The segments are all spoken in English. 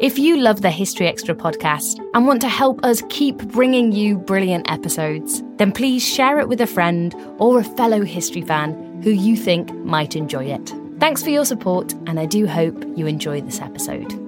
If you love the History Extra podcast and want to help us keep bringing you brilliant episodes, then please share it with a friend or a fellow history fan who you think might enjoy it. Thanks for your support, and I do hope you enjoy this episode.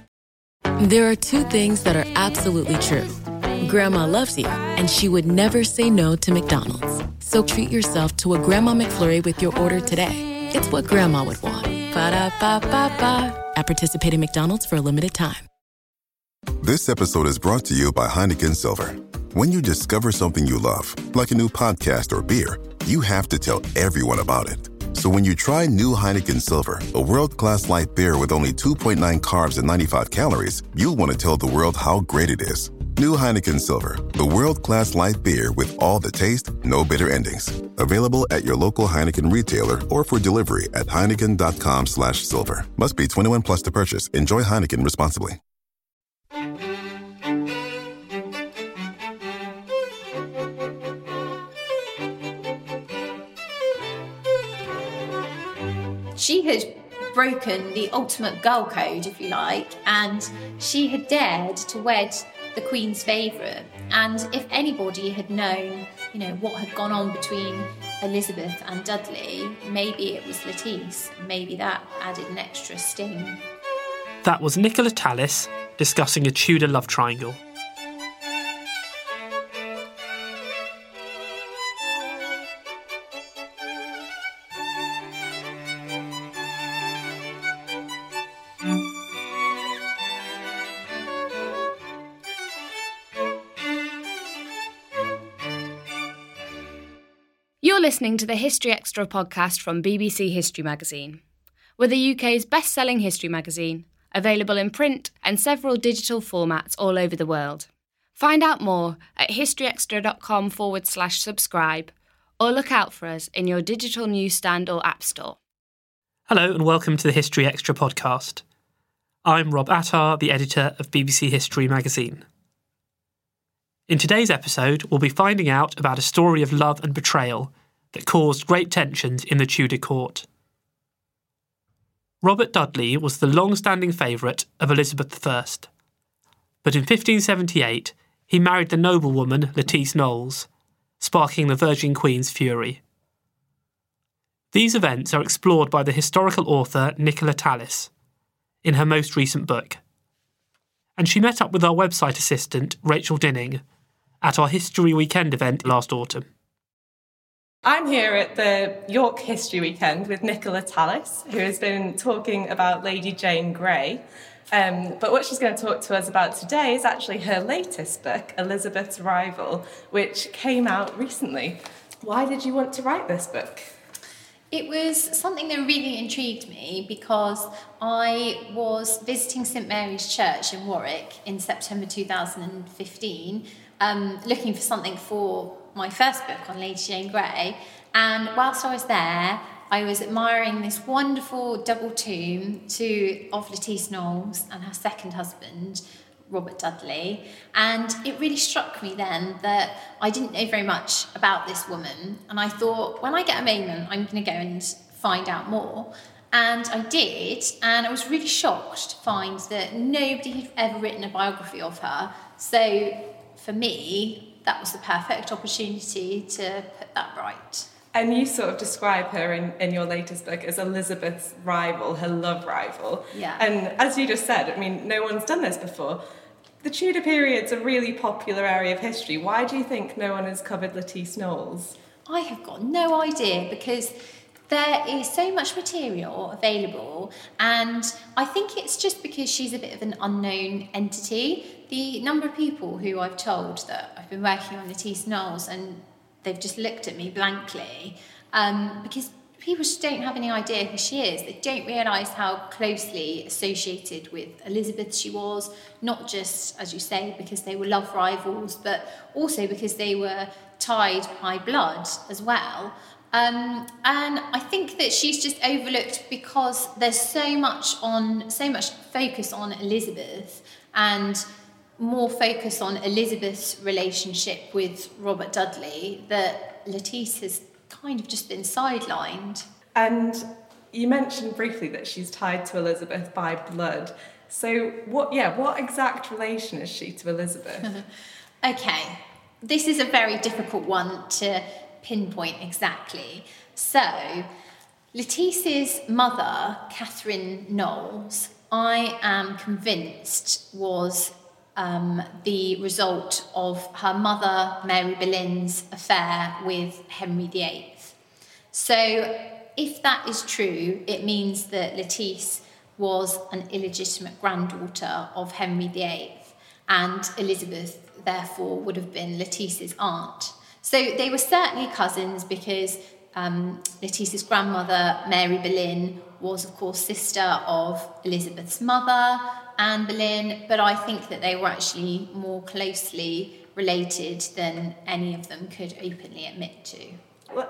There are two things that are absolutely true. Grandma loves you, and she would never say no to McDonald's. So treat yourself to a Grandma McFlurry with your order today. It's what Grandma would want. Ba-da-ba-ba-ba. At participating McDonald's for a limited time. This episode is brought to you by Heineken Silver. When you discover something you love, like a new podcast or beer, you have to tell everyone about it. So when you try new Heineken Silver, a world-class light beer with only 2.9 carbs and 95 calories, you'll want to tell the world how great it is. New Heineken Silver, the world-class light beer with all the taste, no bitter endings. Available at your local Heineken retailer or for delivery at heineken.com slash silver. Must be 21 plus to purchase. Enjoy Heineken responsibly. She had broken the ultimate girl code, if you like, and she had dared to wed the Queen's favourite. And if anybody had known, you know, what had gone on between Elizabeth and Dudley, maybe it was Lettice. Maybe that added an extra sting. That was Nicola Tallis discussing a Tudor love triangle. Listening to the History Extra podcast from BBC History Magazine. We're the UK's best selling history magazine, available in print and several digital formats all over the world. Find out more at historyextra.com forward slash subscribe or look out for us in your digital newsstand or app store. Hello and welcome to the History Extra podcast. I'm Rob Attar, the editor of BBC History Magazine. In today's episode, we'll be finding out about a story of love and betrayal that caused great tensions in the Tudor court. Robert Dudley was the long standing favourite of Elizabeth I, but in 1578 he married the noblewoman Lettice Knollys, sparking the Virgin Queen's fury. These events are explored by the historical author Nicola Tallis in her most recent book. And she met up with our website assistant, Rachel Dinning, at our History Weekend event last autumn. I'm here at the York History Weekend with Nicola Tallis, who has been talking about Lady Jane Grey. Um, but what she's going to talk to us about today is actually her latest book, Elizabeth's Rival, which came out recently. Why did you want to write this book? It was something that really intrigued me because I was visiting St Mary's Church in Warwick in September 2015, um, looking for something for my first book on Lady Jane Grey. And whilst I was there, I was admiring this wonderful double tomb to of Lettice Knollys and her second husband, Robert Dudley. And it really struck me then that I didn't know very much about this woman. And I thought, when I get a moment, I'm going to go and find out more. And I did, and I was really shocked to find that nobody had ever written a biography of her. So for me, that was the perfect opportunity to put that right. And you sort of describe her in, in your latest book as Elizabeth's rival, her love rival. Yeah. And as you just said, I mean, no one's done this before. The Tudor period's a really popular area of history. Why do you think no one has covered Lettice Knollys? I have got no idea because there is so much material available, and I think it's just because she's a bit of an unknown entity. The number of people who I've told that I've been working on Lettice Knollys and they've just looked at me blankly um, because people just don't have any idea who she is. They don't realise how closely associated with Elizabeth she was, not just, as you say, because they were love rivals, but also because they were tied by blood as well. Um, and I think that she's just overlooked because there's so much on, so much focus on Elizabeth and more focus on Elizabeth's relationship with Robert Dudley that Lettice has kind of just been sidelined. And you mentioned briefly that she's tied to Elizabeth by blood. So what yeah, what exact relation is she to Elizabeth? okay. This is a very difficult one to pinpoint exactly. So Lettice's mother, Catherine Knollys, I am convinced was um, the result of her mother, Mary Boleyn's affair with Henry VIII. So, if that is true, it means that Lettice was an illegitimate granddaughter of Henry VIII, and Elizabeth, therefore, would have been Lettice's aunt. So, they were certainly cousins because um, Lettice's grandmother, Mary Boleyn, was, of course, sister of Elizabeth's mother, Anne Boleyn, but I think that they were actually more closely related than any of them could openly admit to.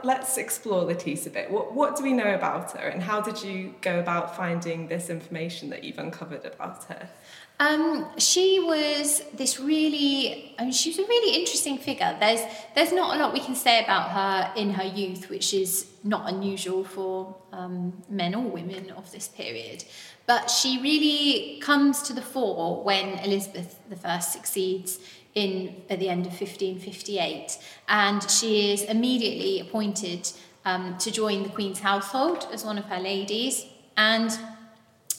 Let's explore Lettice a bit. What, what do we know about her, and how did you go about finding this information that you've uncovered about her? Um, she was this really, I mean, she was a really interesting figure. There's, there's not a lot we can say about her in her youth, which is not unusual for um, men or women of this period. But she really comes to the fore when Elizabeth I succeeds in at the end of 1558, and she is immediately appointed um, to join the Queen's household as one of her ladies, and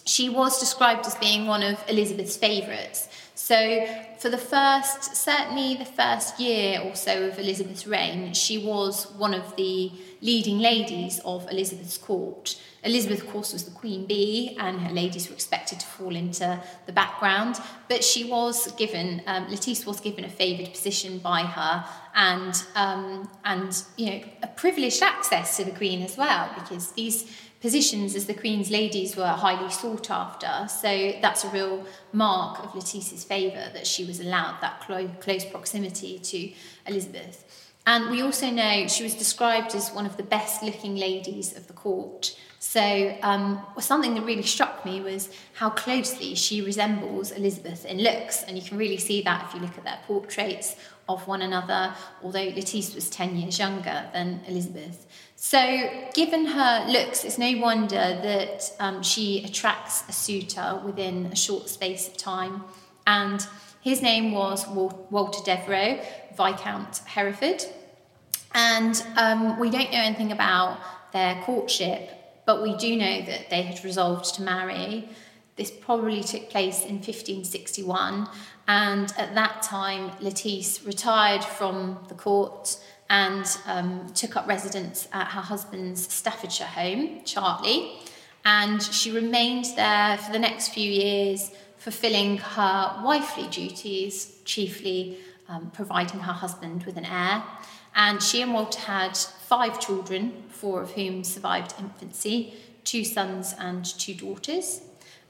she was described as being one of Elizabeth's favourites. So, for the first, certainly the first year or so of Elizabeth's reign, she was one of the leading ladies of Elizabeth's court. Elizabeth, of course, was the queen bee, and her ladies were expected to fall into the background. But she was given, um, was given a favoured position by her, and um, and you know a privileged access to the queen as well, because these positions as the queen's ladies were highly sought after. So that's a real mark of Lettice's favour that she was allowed that clo- close proximity to Elizabeth. And we also know she was described as one of the best looking ladies of the court. So, um, something that really struck me was how closely she resembles Elizabeth in looks, and you can really see that if you look at their portraits of one another, although Lettice was 10 years younger than Elizabeth. So, given her looks, it's no wonder that um, she attracts a suitor within a short space of time. And his name was Walter Devereux, Viscount Hereford. And um, we don't know anything about their courtship, but we do know that they had resolved to marry. This probably took place in 1561, and at that time, Lettice retired from the court and um, took up residence at her husband's Staffordshire home, Chartley, and she remained there for the next few years, fulfilling her wifely duties, chiefly um, providing her husband with an heir. And she and Walter had five children, four of whom survived infancy, two sons and two daughters.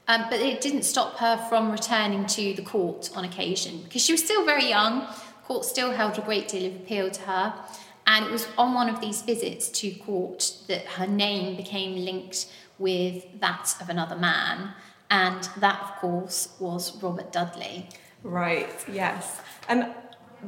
Um, but it didn't stop her from returning to the court on occasion because she was still very young. Court still held a great deal of appeal to her. And it was on one of these visits to court that her name became linked with that of another man. And that, of course, was Robert Dudley. Right, yes. And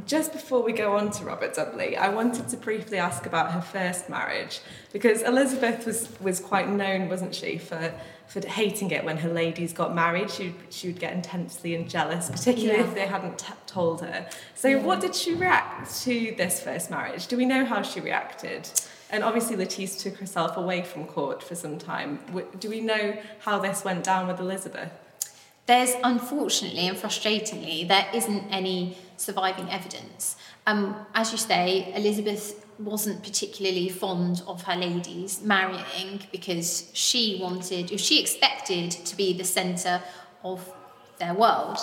just before we go on to Robert Dudley, I wanted to briefly ask about her first marriage because Elizabeth was, was quite known, wasn't she, for, for hating it when her ladies got married. She, she would get intensely and jealous, particularly yeah. if they hadn't t- told her. So, yeah. what did she react to this first marriage? Do we know how she reacted? And obviously, Lettice took herself away from court for some time. Do we know how this went down with Elizabeth? There's unfortunately and frustratingly, there isn't any surviving evidence. Um, as you say, Elizabeth wasn't particularly fond of her ladies marrying because she wanted, or she expected to be the centre of their world.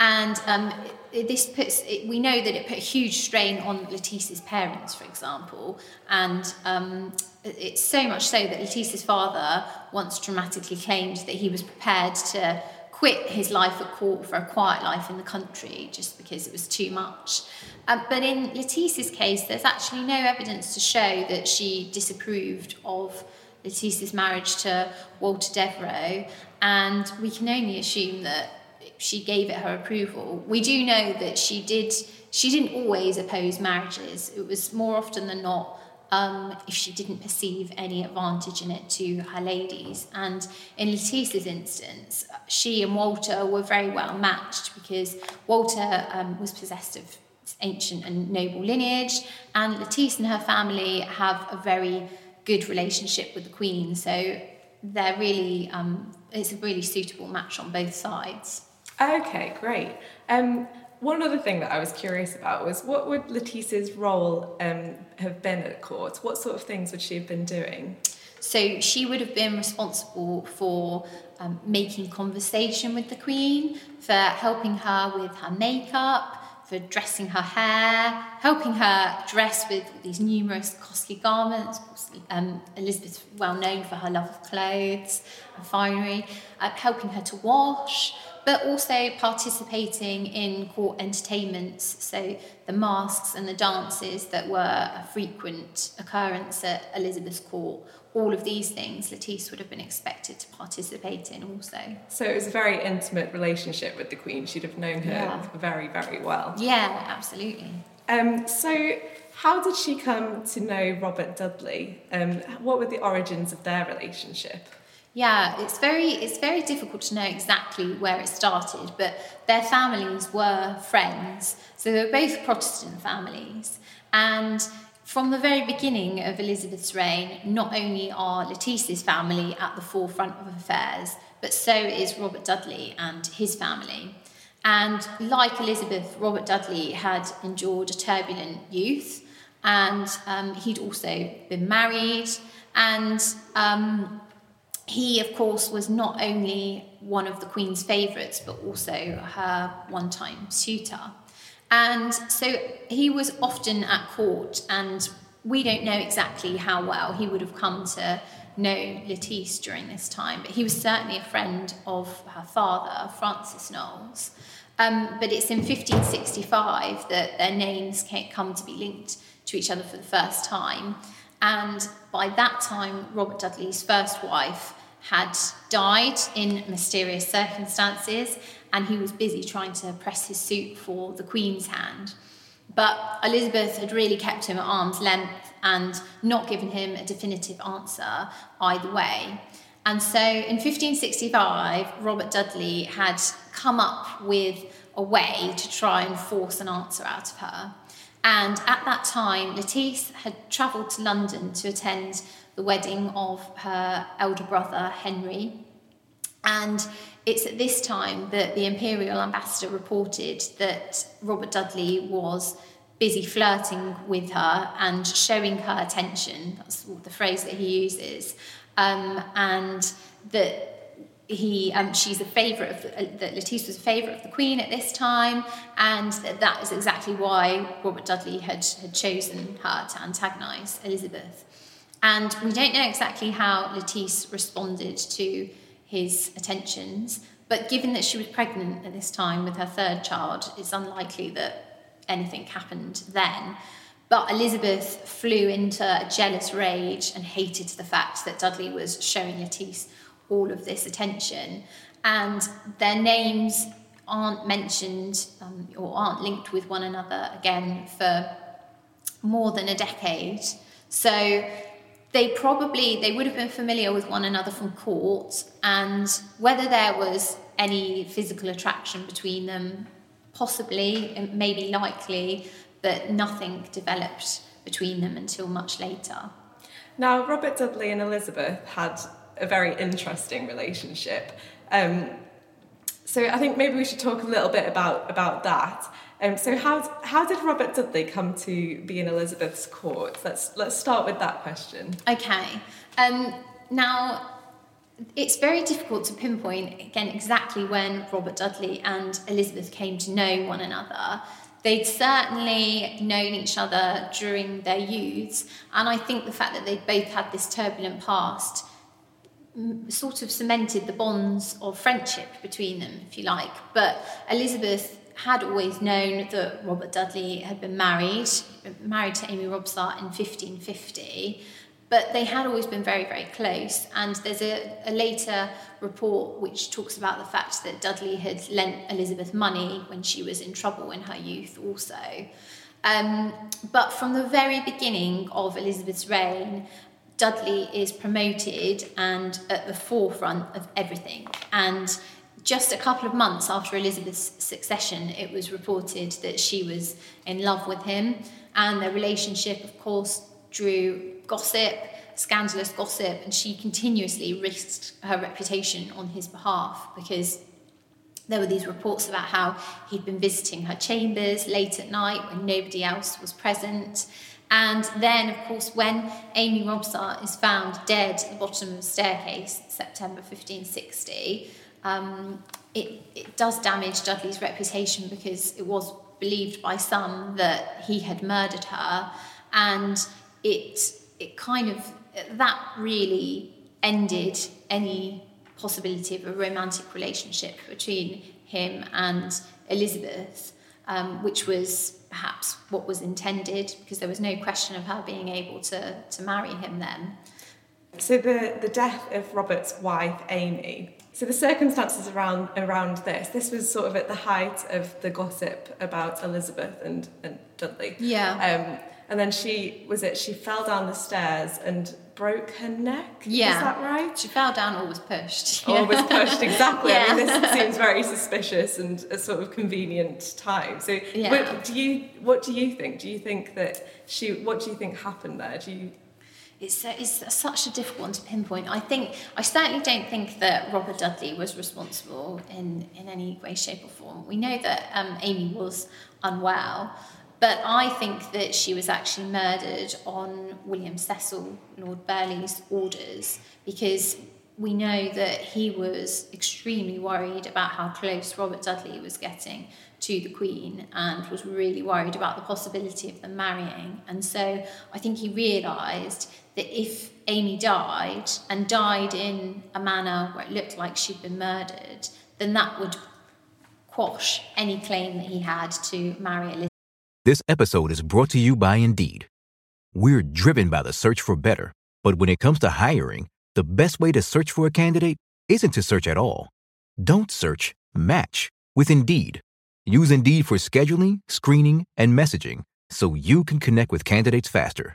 And um, this puts, it, we know that it put a huge strain on Letitia's parents, for example. And um, it's so much so that Letitia's father once dramatically claimed that he was prepared to quit his life at court for a quiet life in the country just because it was too much. Um, but in Letitia's case, there's actually no evidence to show that she disapproved of Letitia's marriage to Walter Devereux, and we can only assume that she gave it her approval. We do know that she did. She didn't always oppose marriages. It was more often than not um, if she didn't perceive any advantage in it to her ladies. And in Letitia's instance, she and Walter were very well matched because Walter um, was possessed of ancient and noble lineage, and Letitia and her family have a very good relationship with the Queen. So they're really, um, it's a really suitable match on both sides. Okay, great. Um, one other thing that I was curious about was what would Letitia's role um, have been at court? What sort of things would she have been doing? So she would have been responsible for um, making conversation with the Queen, for helping her with her makeup, for dressing her hair, helping her dress with these numerous costly garments. Um, Elizabeth's well known for her love of clothes and finery, uh, helping her to wash but also participating in court entertainments, so the masques and the dances that were a frequent occurrence at Elizabeth's court. All of these things Lettice would have been expected to participate in also. So it was a very intimate relationship with the Queen. She'd have known her yeah. very, very well. Yeah, absolutely. Um, so how did she come to know Robert Dudley? Um, what were the origins of their relationship? Yeah, it's very it's very difficult to know exactly where it started, but their families were friends. So they were both Protestant families. And from the very beginning of Elizabeth's reign, not only are Letitia's family at the forefront of affairs, but so is Robert Dudley and his family. And like Elizabeth, Robert Dudley had endured a turbulent youth, and um, he'd also been married, and um, he, of course, was not only one of the Queen's favourites, but also her one time suitor. And so he was often at court, and we don't know exactly how well he would have come to know Lettice during this time, but he was certainly a friend of her father, Francis Knollys. Um, but it's in 1565 that their names come to be linked to each other for the first time. And by that time, Robert Dudley's first wife had died in mysterious circumstances, and he was busy trying to press his suit for the Queen's hand. But Elizabeth had really kept him at arm's length and not given him a definitive answer either way. And so in 1565, Robert Dudley had come up with a way to try and force an answer out of her. And at that time, Lettice had travelled to London to attend the wedding of her elder brother, Henry. And it's at this time that the imperial ambassador reported that Robert Dudley was busy flirting with her and showing her attention. That's the phrase that he uses. Um, and that he um, she's a favourite of the, uh, that Lettice was a favourite of the Queen at this time, and that, is exactly why Robert Dudley had, had chosen her to antagonise Elizabeth. And we don't know exactly how Lettice responded to his attentions, but given that she was pregnant at this time with her third child, it's unlikely that anything happened then. But Elizabeth flew into a jealous rage and hated the fact that Dudley was showing Lettice all of this attention. And their names aren't mentioned um, or aren't linked with one another again for more than a decade. So they probably they would have been familiar with one another from court and whether there was any physical attraction between them possibly maybe likely but nothing developed between them until much later Now, Robert Dudley and Elizabeth had a very interesting relationship. Um, so I think maybe we should talk a little bit about, about that. Um, so how, how did Robert Dudley come to be in Elizabeth's court? Let's, let's start with that question. Okay. Um, now, it's very difficult to pinpoint, again, exactly when Robert Dudley and Elizabeth came to know one another. They'd certainly known each other during their youths, and I think the fact that they both had this turbulent past sort of cemented the bonds of friendship between them, if you like. But Elizabeth had always known that Robert Dudley had been married, married to Amy Robsart in 1550, but they had always been very, very close. And there's a, a later report which talks about the fact that Dudley had lent Elizabeth money when she was in trouble in her youth, also. Um, but from the very beginning of Elizabeth's reign, Dudley is promoted and at the forefront of everything. And just a couple of months after Elizabeth's succession, it was reported that she was in love with him, and their relationship, of course, drew gossip, scandalous gossip, and she continuously risked her reputation on his behalf because there were these reports about how he'd been visiting her chambers late at night when nobody else was present. And then, of course, when Amy Robsart is found dead at the bottom of the staircase, September 1560, um, it, it does damage Dudley's reputation because it was believed by some that he had murdered her, and it it kind of that really ended any possibility of a romantic relationship between him and Elizabeth, um, which was perhaps what was intended because there was no question of her being able to, to marry him then. So the, the death of Robert's wife, Amy, so the circumstances around around this, this was sort of at the height of the gossip about Elizabeth and, and Dudley. Yeah. Um, and then she was it she fell down the stairs and broke her neck. Yeah. Is that right? She fell down or was pushed. Or was pushed, exactly. Yeah. I mean, this seems very suspicious and a sort of convenient time. So, Yeah. what do you what do you think? Do you think that she? What do you think happened there? Do you? It's, it's such a difficult one to pinpoint. I think I certainly don't think that Robert Dudley was responsible in, in any way, shape, or form. We know that um, Amy was unwell, but I think that she was actually murdered on William Cecil, Lord Burghley's orders, because we know that he was extremely worried about how close Robert Dudley was getting to the Queen and was really worried about the possibility of them marrying. And so I think he realised that if Amy died and died in a manner where it looked like she'd been murdered, then that would quash any claim that he had to marry Elizabeth. This episode is brought to you by Indeed. We're driven by the search for better, but when it comes to hiring, the best way to search for a candidate isn't to search at all. Don't search, match with Indeed. Use Indeed for scheduling, screening, and messaging so you can connect with candidates faster.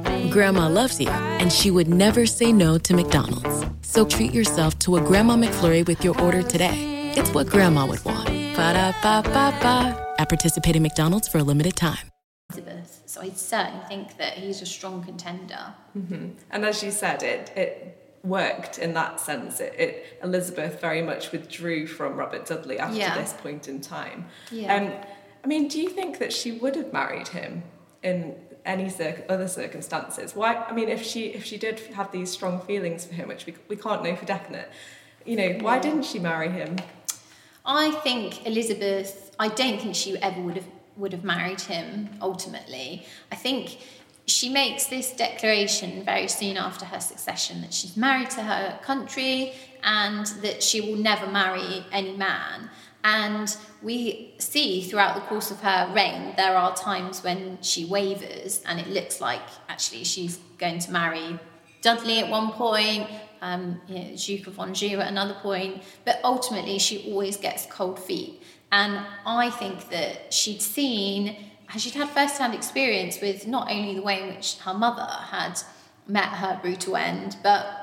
Grandma loves you, and she would never say no to McDonald's. So treat yourself to a Grandma McFlurry with your order today. It's what Grandma would want. Ba-da-ba-ba-ba. At participating McDonald's for a limited time. Elizabeth. So I certainly think that he's a strong contender. And as you said, it it worked in that sense. It, it Elizabeth very much withdrew from Robert Dudley after Yeah. this point in time. Yeah. Um, I mean, do you think that she would have married him in any cir- other circumstances? Why? I mean, if she if she did have these strong feelings for him, which we we can't know for definite, you know, why didn't she marry him? I think Elizabeth. I don't think she ever would have would have married him. Ultimately, I think she makes this declaration very soon after her succession that she's married to her country and that she will never marry any man. And we see throughout the course of her reign, there are times when she wavers and it looks like actually she's going to marry Dudley at one point, um, you know, Duke of Anjou at another point, but ultimately she always gets cold feet. And I think that she'd seen, she'd had first-hand experience with not only the way in which her mother had met her brutal end, but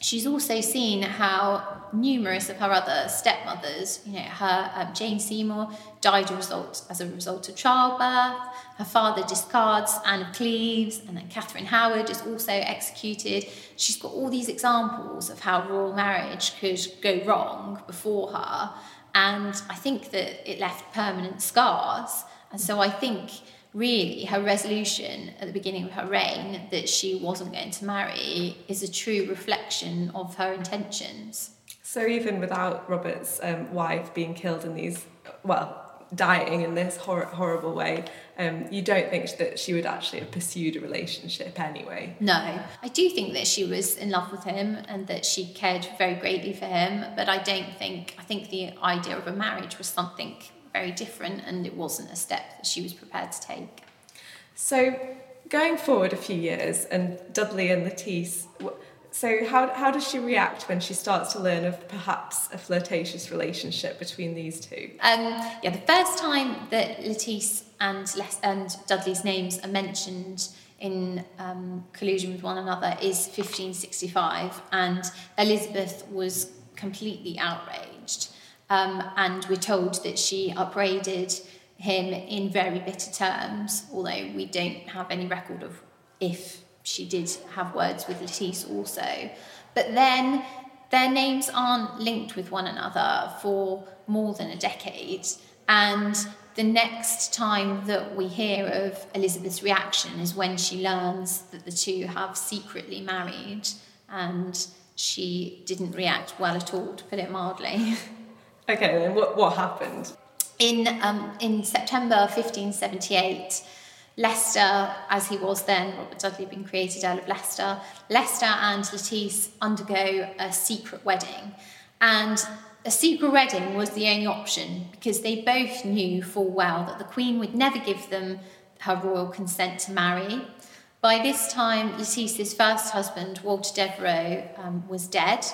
she's also seen how numerous of her other stepmothers, you know, her um, Jane Seymour died a result, as a result of childbirth. Her father discards Anne of Cleves, and then Catherine Howard is also executed. She's got all these examples of how royal marriage could go wrong before her, and I think that it left permanent scars. And so I think really her resolution at the beginning of her reign that she wasn't going to marry is a true reflection of her intentions. So even without Robert's um, wife being killed in these, well, dying in this hor- horrible way, um, you don't think that she would actually have pursued a relationship anyway? No. I do think that she was in love with him and that she cared very greatly for him, but I don't think, I think the idea of a marriage was something very different and it wasn't a step that she was prepared to take. So, going forward a few years, and Dudley and Lettice, so how, how does she react when she starts to learn of perhaps a flirtatious relationship between these two? Um, yeah, the first time that Lettice and, Les- and Dudley's names are mentioned in um, collusion with one another is 1565, and Elizabeth was completely outraged. Um, and we're told that she upbraided him in very bitter terms, although we don't have any record of if she did have words with Lettice also. But then their names aren't linked with one another for more than a decade. And the next time that we hear of Elizabeth's reaction is when she learns that the two have secretly married and she didn't react well at all, to put it mildly. Okay, then what, what happened? In, um, in September 1578, Leicester, as he was then, Robert Dudley had been created Earl of Leicester, Leicester and Lettice undergo a secret wedding. And a secret wedding was the only option because they both knew full well that the Queen would never give them her royal consent to marry. By this time, Lettice's first husband, Walter Devereux, um, was dead,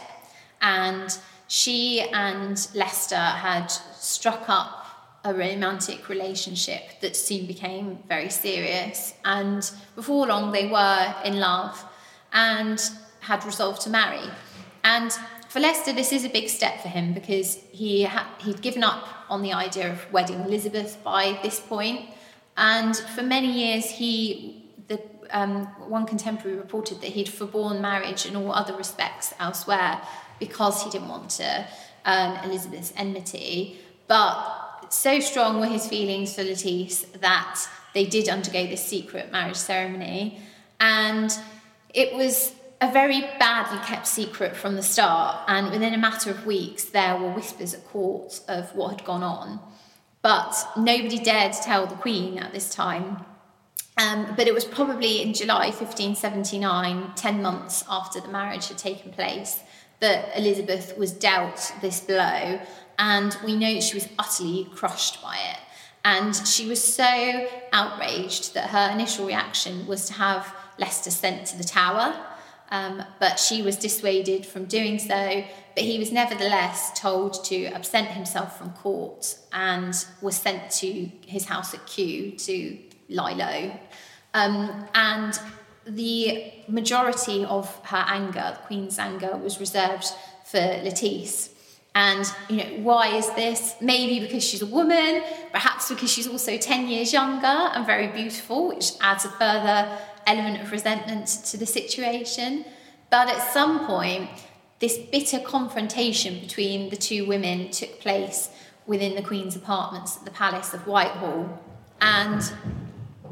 and she and Leicester had struck up a romantic relationship that soon became very serious. And before long, they were in love and had resolved to marry. And for Leicester, this is a big step for him because he ha- he'd given up on the idea of wedding Elizabeth by this point. And for many years, he the um, one contemporary reported that he'd forborne marriage in all other respects elsewhere because he didn't want to earn Elizabeth's enmity. But so strong were his feelings for Lettice that they did undergo this secret marriage ceremony. And it was a very badly kept secret from the start. And within a matter of weeks, there were whispers at court of what had gone on. But nobody dared tell the Queen at this time. Um, but it was probably in July 1579, 10 months after the marriage had taken place, that Elizabeth was dealt this blow and we know she was utterly crushed by it. And she was so outraged that her initial reaction was to have Leicester sent to the tower. Um, but she was dissuaded from doing so. But he was nevertheless told to absent himself from court and was sent to his house at Kew to lie low. Um, and the majority of her anger, the Queen's anger, was reserved for Lettice. And you know, why is this? Maybe because she's a woman, perhaps because she's also 10 years younger and very beautiful, which adds a further element of resentment to the situation. But at some point, this bitter confrontation between the two women took place within the Queen's apartments at the Palace of Whitehall. And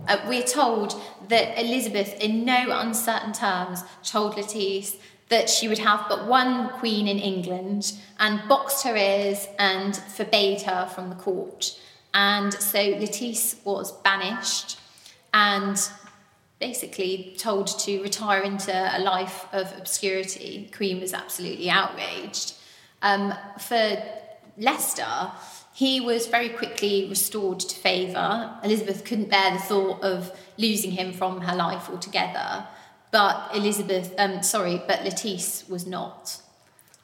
uh, we're told that Elizabeth, in no uncertain terms, told Lettice that she would have but one queen in England and boxed her ears and forbade her from the court. And so Lettice was banished and basically told to retire into a life of obscurity. The queen was absolutely outraged. Um, for Leicester, he was very quickly restored to favour. Elizabeth couldn't bear the thought of losing him from her life altogether. but Elizabeth, um, sorry, but Lettice was not.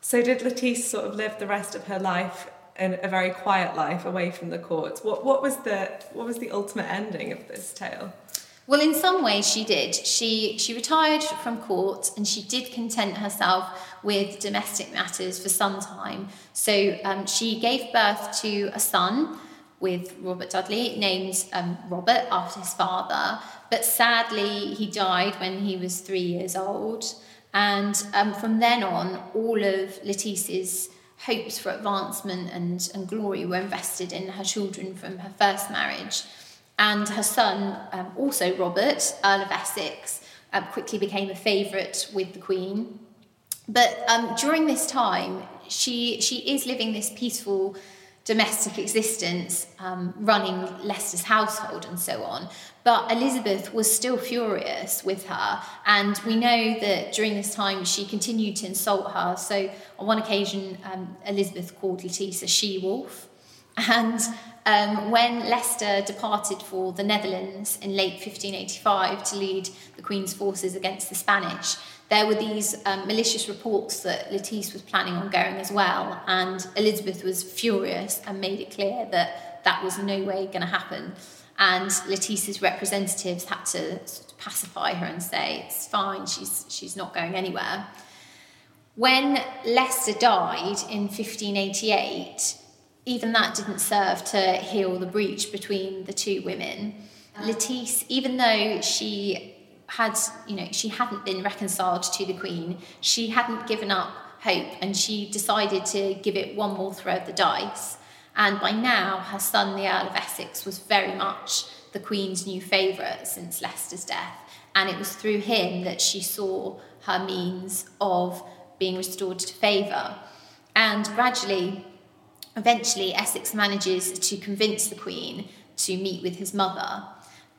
So did Lettice sort of live the rest of her life in a very quiet life away from the court? What what was the what was the ultimate ending of this tale? Well, in some ways, she did. She she retired from court, and she did content herself with domestic matters for some time. So um, she gave birth to a son with Robert Dudley, named um, Robert after his father. But sadly, he died when he was three years old. And um, from then on, all of Lettice's hopes for advancement and, and glory were invested in her children from her first marriage. And her son, um, also Robert, Earl of Essex, um, quickly became a favourite with the Queen. But um, during this time, she, she is living this peaceful domestic existence, um, running Leicester's household and so on. But Elizabeth was still furious with her, and we know that during this time she continued to insult her. So on one occasion, um, Elizabeth called Lettice a she wolf. And um, when Leicester departed for the Netherlands in late 1585 to lead the Queen's forces against the Spanish, there were these um, malicious reports that Lettice was planning on going as well, and Elizabeth was furious and made it clear that that was no way going to happen. And Lettice's representatives had to sort of pacify her and say, it's fine, she's, she's not going anywhere. When Leicester died in 1588, even that didn't serve to heal the breach between the two women. Lettice, even though she had, you know, she hadn't been reconciled to the Queen, she hadn't given up hope and she decided to give it one more throw of the dice. And by now, her son, the Earl of Essex, was very much the Queen's new favourite since Leicester's death. And it was through him that she saw her means of being restored to favour. And gradually, Eventually, Essex manages to convince the Queen to meet with his mother.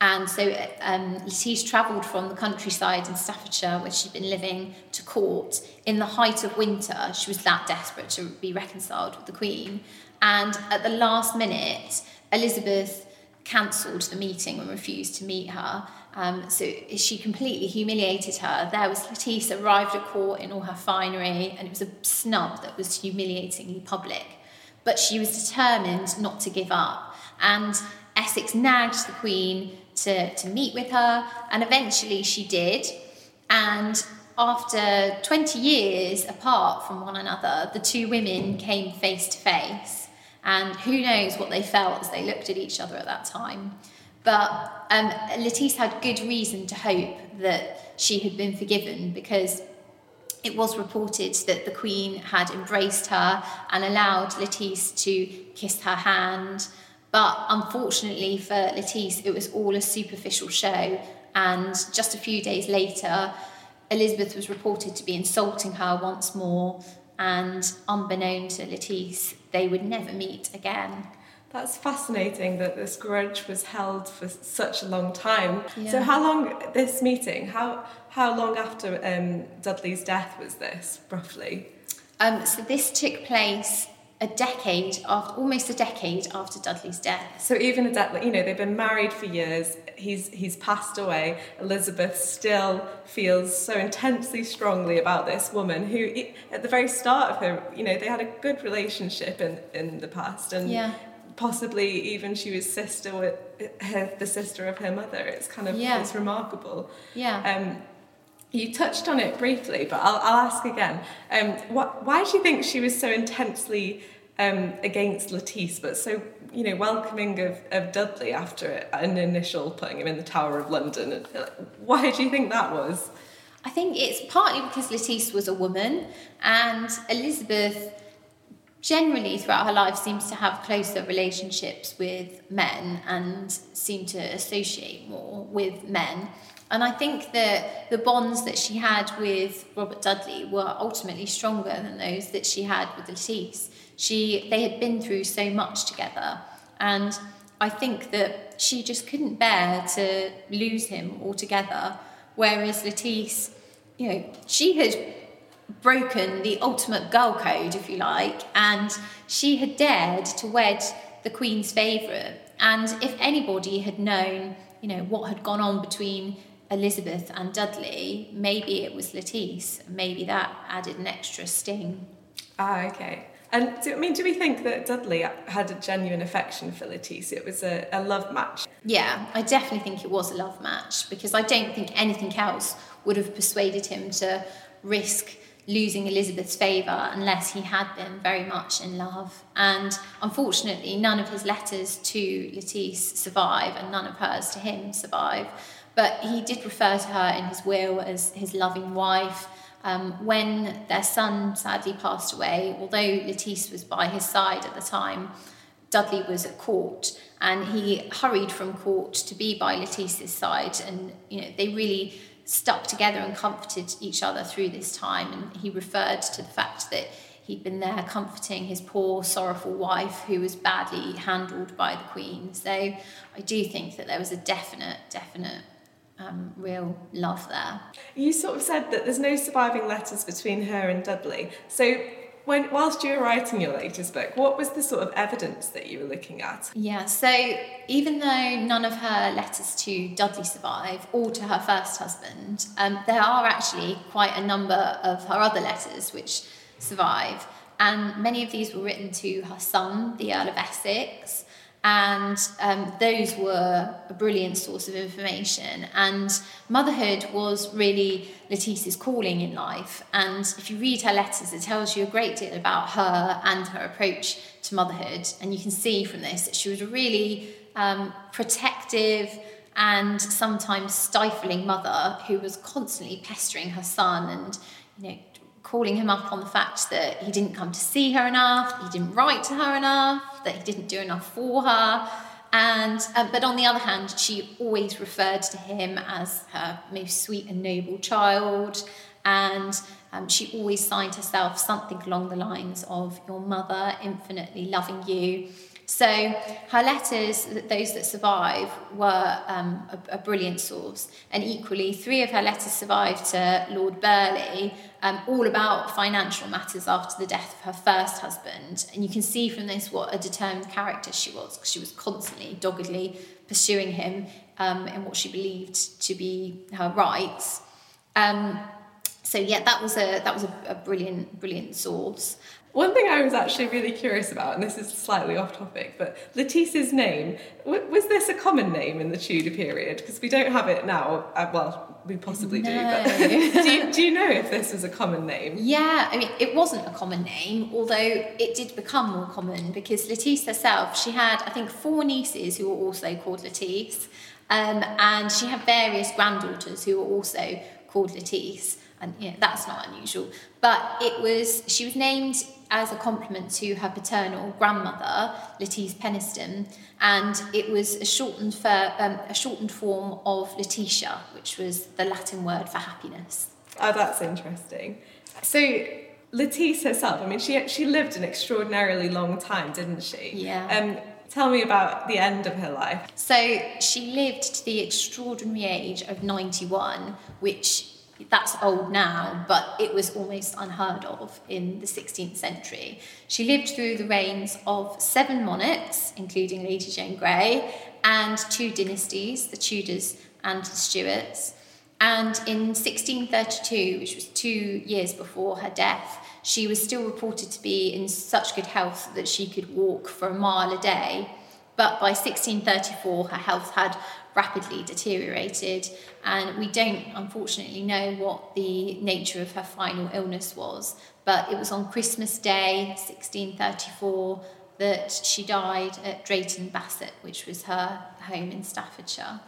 And so um, travelled from the countryside in Staffordshire, where she'd been living, to court in the height of winter. She was that desperate to be reconciled with the Queen. And at the last minute, Elizabeth cancelled the meeting and refused to meet her. Um, so she completely humiliated her. There was Lettice arrived at court in all her finery, and it was a snub that was humiliatingly public but she was determined not to give up. And Essex nagged the Queen to, to meet with her, and eventually she did. And after 20 years apart from one another, the two women came face to face. And who knows what they felt as they looked at each other at that time. But um, had good reason to hope that she had been forgiven because it was reported that the Queen had embraced her and allowed Lettice to kiss her hand. But unfortunately for Lettice, it was all a superficial show. And just a few days later, Elizabeth was reported to be insulting her once more. And unbeknown to Lettice, they would never meet again. That's fascinating that this grudge was held for such a long time. Yeah. So, how long this meeting? How how long after um, Dudley's death was this, roughly? Um, so this took place a decade after, almost a decade after Dudley's death. So even a decade, you know, they've been married for years. He's he's passed away. Elizabeth still feels so intensely strongly about this woman who, at the very start of her, you know, they had a good relationship in in the past, and yeah possibly even she was sister with her, the sister of her mother. It's kind of yeah. it's remarkable. Yeah. Um, you touched on it briefly, but I'll, I'll ask again. Um, why do you think she was so intensely um, against Lettice, but so you know welcoming of, of Dudley after an initial putting him in the Tower of London? Why do you think that was? I think it's partly because Lettice was a woman, and Elizabeth generally throughout her life seems to have closer relationships with men and seem to associate more with men. And I think that the bonds that she had with Robert Dudley were ultimately stronger than those that she had with Lettice. She, they had been through so much together. And I think that she just couldn't bear to lose him altogether. Whereas Lettice, you know, she had broken the ultimate girl code, if you like, and she had dared to wed the Queen's favourite. And if anybody had known, you know, what had gone on between Elizabeth and Dudley, maybe it was Lettice. Maybe that added an extra sting. Ah, okay. And do, I mean, do we think that Dudley had a genuine affection for Lettice? It was a, a love match. Yeah, I definitely think it was a love match because I don't think anything else would have persuaded him to risk losing Elizabeth's favour unless he had been very much in love. And unfortunately, none of his letters to Lettice survive and none of hers to him survive. But he did refer to her in his will as his loving wife. Um, when their son sadly passed away, although Lettice was by his side at the time, Dudley was at court and he hurried from court to be by Lettice's side. And, you know, they really stuck together and comforted each other through this time. And he referred to the fact that he'd been there comforting his poor, sorrowful wife who was badly handled by the Queen. So I do think that there was a definite, definite. Um, real love there. You sort of said that there's no surviving letters between her and Dudley. So when whilst you were writing your latest book, what was the sort of evidence that you were looking at? Yeah, so even though none of her letters to Dudley survive or to her first husband, um, there are actually quite a number of her other letters which survive. And many of these were written to her son, the Earl of Essex, and um, those were a brilliant source of information. And motherhood was really Lettice's calling in life. And if you read her letters, it tells you a great deal about her and her approach to motherhood. And you can see from this that she was a really um, protective and sometimes stifling mother who was constantly pestering her son and you know calling him up on the fact that he didn't come to see her enough, he didn't write to her enough, that he didn't do enough for her. And uh, but on the other hand, she always referred to him as her most sweet and noble child, and um, she always signed herself something along the lines of "Your mother, infinitely loving you." So her letters, those that survive, were um, a, a, brilliant source. And equally, three of her letters survived to Lord Burghley, um, all about financial matters after the death of her first husband. And you can see from this what a determined character she was, because she was constantly, doggedly pursuing him um, in what she believed to be her rights. Um, so yeah, that was a that was a, a brilliant, brilliant source. One thing I was actually really curious about, and this is slightly off topic, but Lettice's name, was this a common name in the Tudor period? Because we don't have it now. Uh, well, we possibly no. do, but do you, do you know if this was a common name? Yeah, I mean, it wasn't a common name, although it did become more common because Lettice herself, she had, I think, four nieces who were also called Lettice, um, and she had various granddaughters who were also called Lettice and you know, that's not unusual. But it was she was named as a compliment to her paternal grandmother, Lettice Peniston, and it was a shortened for, um, a shortened form of Letitia, which was the Latin word for happiness. Oh, that's interesting. So Lettice herself, I mean, she she lived an extraordinarily long time, didn't she? Yeah. Um, tell me about the end of her life. So she lived to the extraordinary age of 91, which that's old now, but it was almost unheard of in the 16th century. She lived through the reigns of seven monarchs, including Lady Jane Grey, and two dynasties, the Tudors and the Stuarts. And in 1632, which was two years before her death, she was still reported to be in such good health that she could walk for a mile a day. But by 1634, her health had rapidly deteriorated, and we don't unfortunately know what the nature of her final illness was. But it was on Christmas Day, 1634, that she died at Drayton Bassett, which was her home in Staffordshire.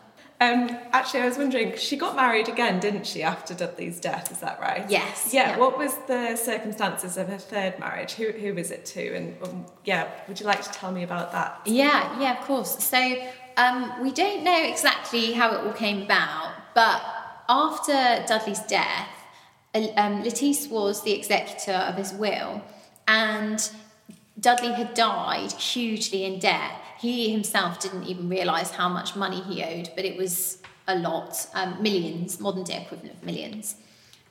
Um, actually, I was wondering, she got married again, didn't she, after Dudley's death? Is that right? Yes. Yeah. yeah. What was the circumstances of her third marriage? Who who was it to? And um, yeah, would you like to tell me about that? Yeah, yeah, of course. So um, we don't know exactly how it all came about, but after Dudley's death, um, Lettice was the executor of his will, and Dudley had died hugely in debt. He himself didn't even realise how much money he owed, but it was a lot, um, millions, modern day equivalent of millions.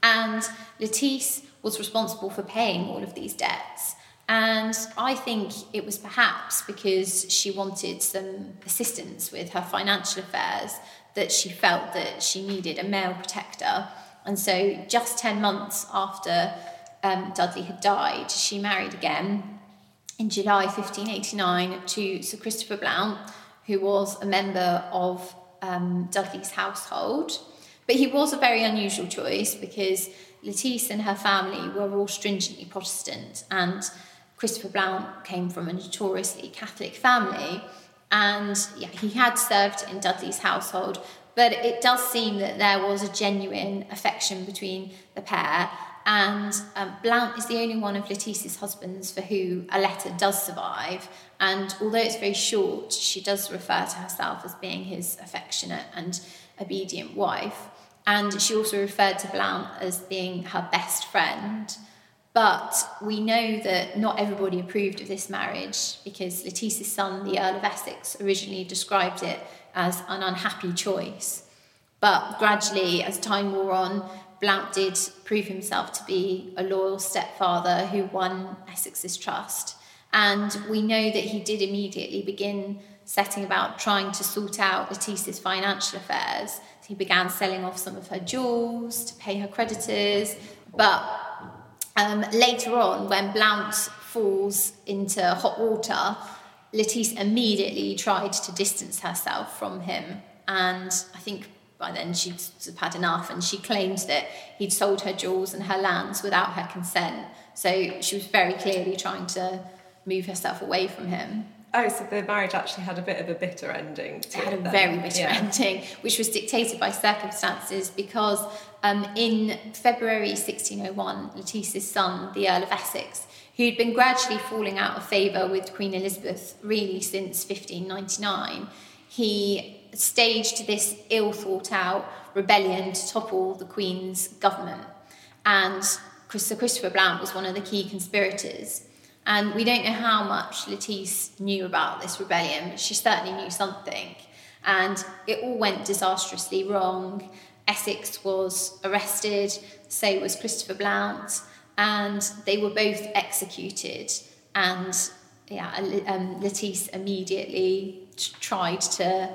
And Lettice was responsible for paying all of these debts. And I think it was perhaps because she wanted some assistance with her financial affairs that she felt that she needed a male protector. And so, just 10 months after um, Dudley had died, she married again in July 1589 to Sir Christopher Blount, who was a member of um, Dudley's household. But he was a very unusual choice because Lettice and her family were all stringently Protestant, and Christopher Blount came from a notoriously Catholic family. And yeah, he had served in Dudley's household, but it does seem that there was a genuine affection between the pair. And um, Blount is the only one of Lettice's husbands for who a letter does survive. And although it's very short, she does refer to herself as being his affectionate and obedient wife. And she also referred to Blount as being her best friend. But we know that not everybody approved of this marriage because Lettice's son, the Earl of Essex, originally described it as an unhappy choice. But gradually, as time wore on, Blount did prove himself to be a loyal stepfather who won Essex's trust. And we know that he did immediately begin setting about trying to sort out Lettice's financial affairs. He began selling off some of her jewels to pay her creditors. But um, later on, when Blount falls into hot water, Lettice immediately tried to distance herself from him. And I think by then she'd had enough and she claimed that he'd sold her jewels and her lands without her consent. So she was very clearly trying to move herself away from him. Oh, so the marriage actually had a bit of a bitter ending. it had a very bitter yeah. ending, which was dictated by circumstances because um, in February 1601, Lettice's son, the Earl of Essex, who'd been gradually falling out of favour with Queen Elizabeth really since 1599, he staged this ill thought out rebellion to topple the Queen's government. And Sir Christopher Blount was one of the key conspirators. And we don't know how much Lettice knew about this rebellion, but she certainly knew something. And it all went disastrously wrong. Essex was arrested, so was Christopher Blount, and they were both executed. And yeah, um, Lettice immediately tried to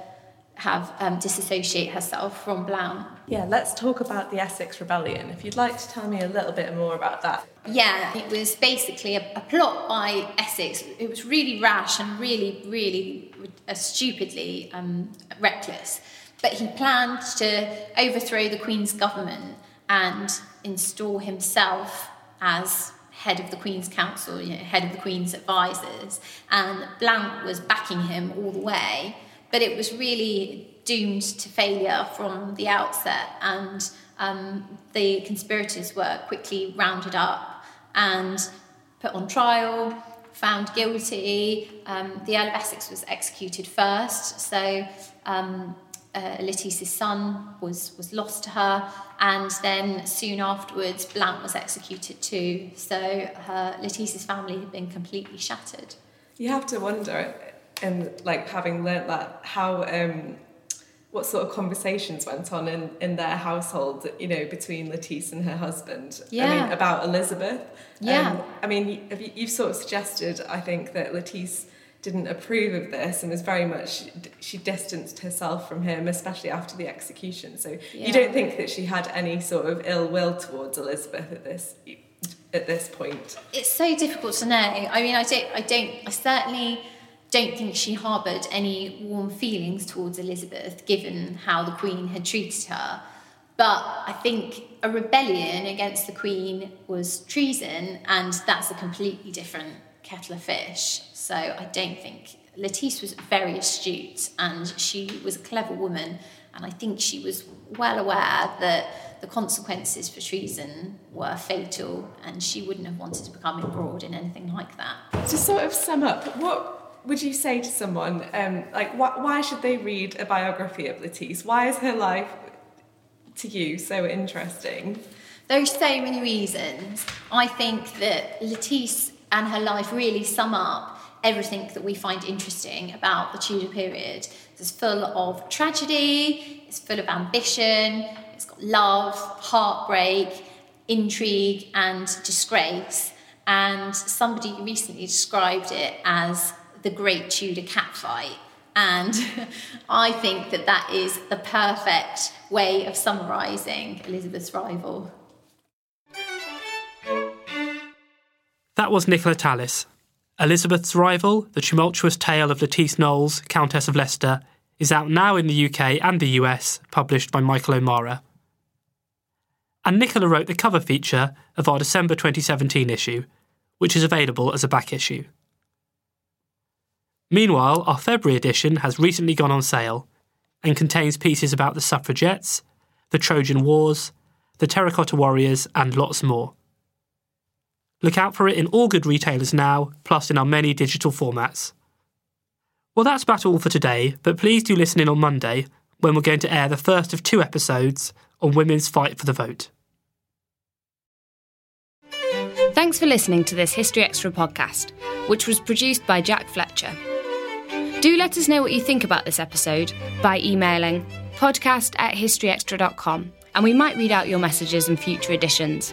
have um, disassociate herself from Blount. Yeah, let's talk about the Essex Rebellion. If you'd like to tell me a little bit more about that. Yeah, it was basically a, a plot by Essex. It was really rash and really, really uh, stupidly um, reckless. But he planned to overthrow the Queen's government and install himself as head of the Queen's Council, you know, head of the Queen's advisors. And Blount was backing him all the way but it was really doomed to failure from the outset. And um, the conspirators were quickly rounded up and put on trial, found guilty. Um, the Earl of Essex was executed first, so um, uh, Lettice's son was, was lost to her, and then soon afterwards, Blount was executed too. So her, Lettice's family had been completely shattered. You have to wonder and like having learnt that how um what sort of conversations went on in, in their household, you know, between Lettice and her husband. Yeah. I mean, about Elizabeth. Yeah. Um, I mean, you, you've sort of suggested, I think, that Lettice didn't approve of this and was very much, she distanced herself from him, especially after the execution. So yeah. you don't think that she had any sort of ill will towards Elizabeth at this at this point? It's so difficult to know. I mean, I don't, I don't, I certainly don't think she harboured any warm feelings towards Elizabeth, given how the Queen had treated her. But I think a rebellion against the Queen was treason, and that's a completely different kettle of fish. So I don't think Lettice was very astute, and she was a clever woman, and I think she was well aware that the consequences for treason were fatal, and she wouldn't have wanted to become embroiled in anything like that. To sort of sum up, what would you say to someone um, like wh- why should they read a biography of Lettice? Why is her life to you so interesting? There are so many reasons. I think that Lettice and her life really sum up everything that we find interesting about the Tudor period. It's full of tragedy, it's full of ambition, it's got love, heartbreak, intrigue, and disgrace. And somebody recently described it as the great Tudor catfight. And I think that that is the perfect way of summarising Elizabeth's rival. That was Nicola Tallis. Elizabeth's Rival, The Tumultuous Tale of Lettice Knollys, Countess of Leicester, is out now in the UK and the US, published by Michael O'Mara. And Nicola wrote the cover feature of our December 2017 issue, which is available as a back issue. Meanwhile, our February edition has recently gone on sale and contains pieces about the suffragettes, the Trojan Wars, the Terracotta Warriors, and lots more. Look out for it in all good retailers now, plus in our many digital formats. Well, that's about all for today, but please do listen in on Monday when we're going to air the first of two episodes on women's fight for the vote. Thanks for listening to this History Extra podcast, which was produced by Jack Fletcher. Do let us know what you think about this episode by emailing podcast at historyextra.com and we might read out your messages in future editions.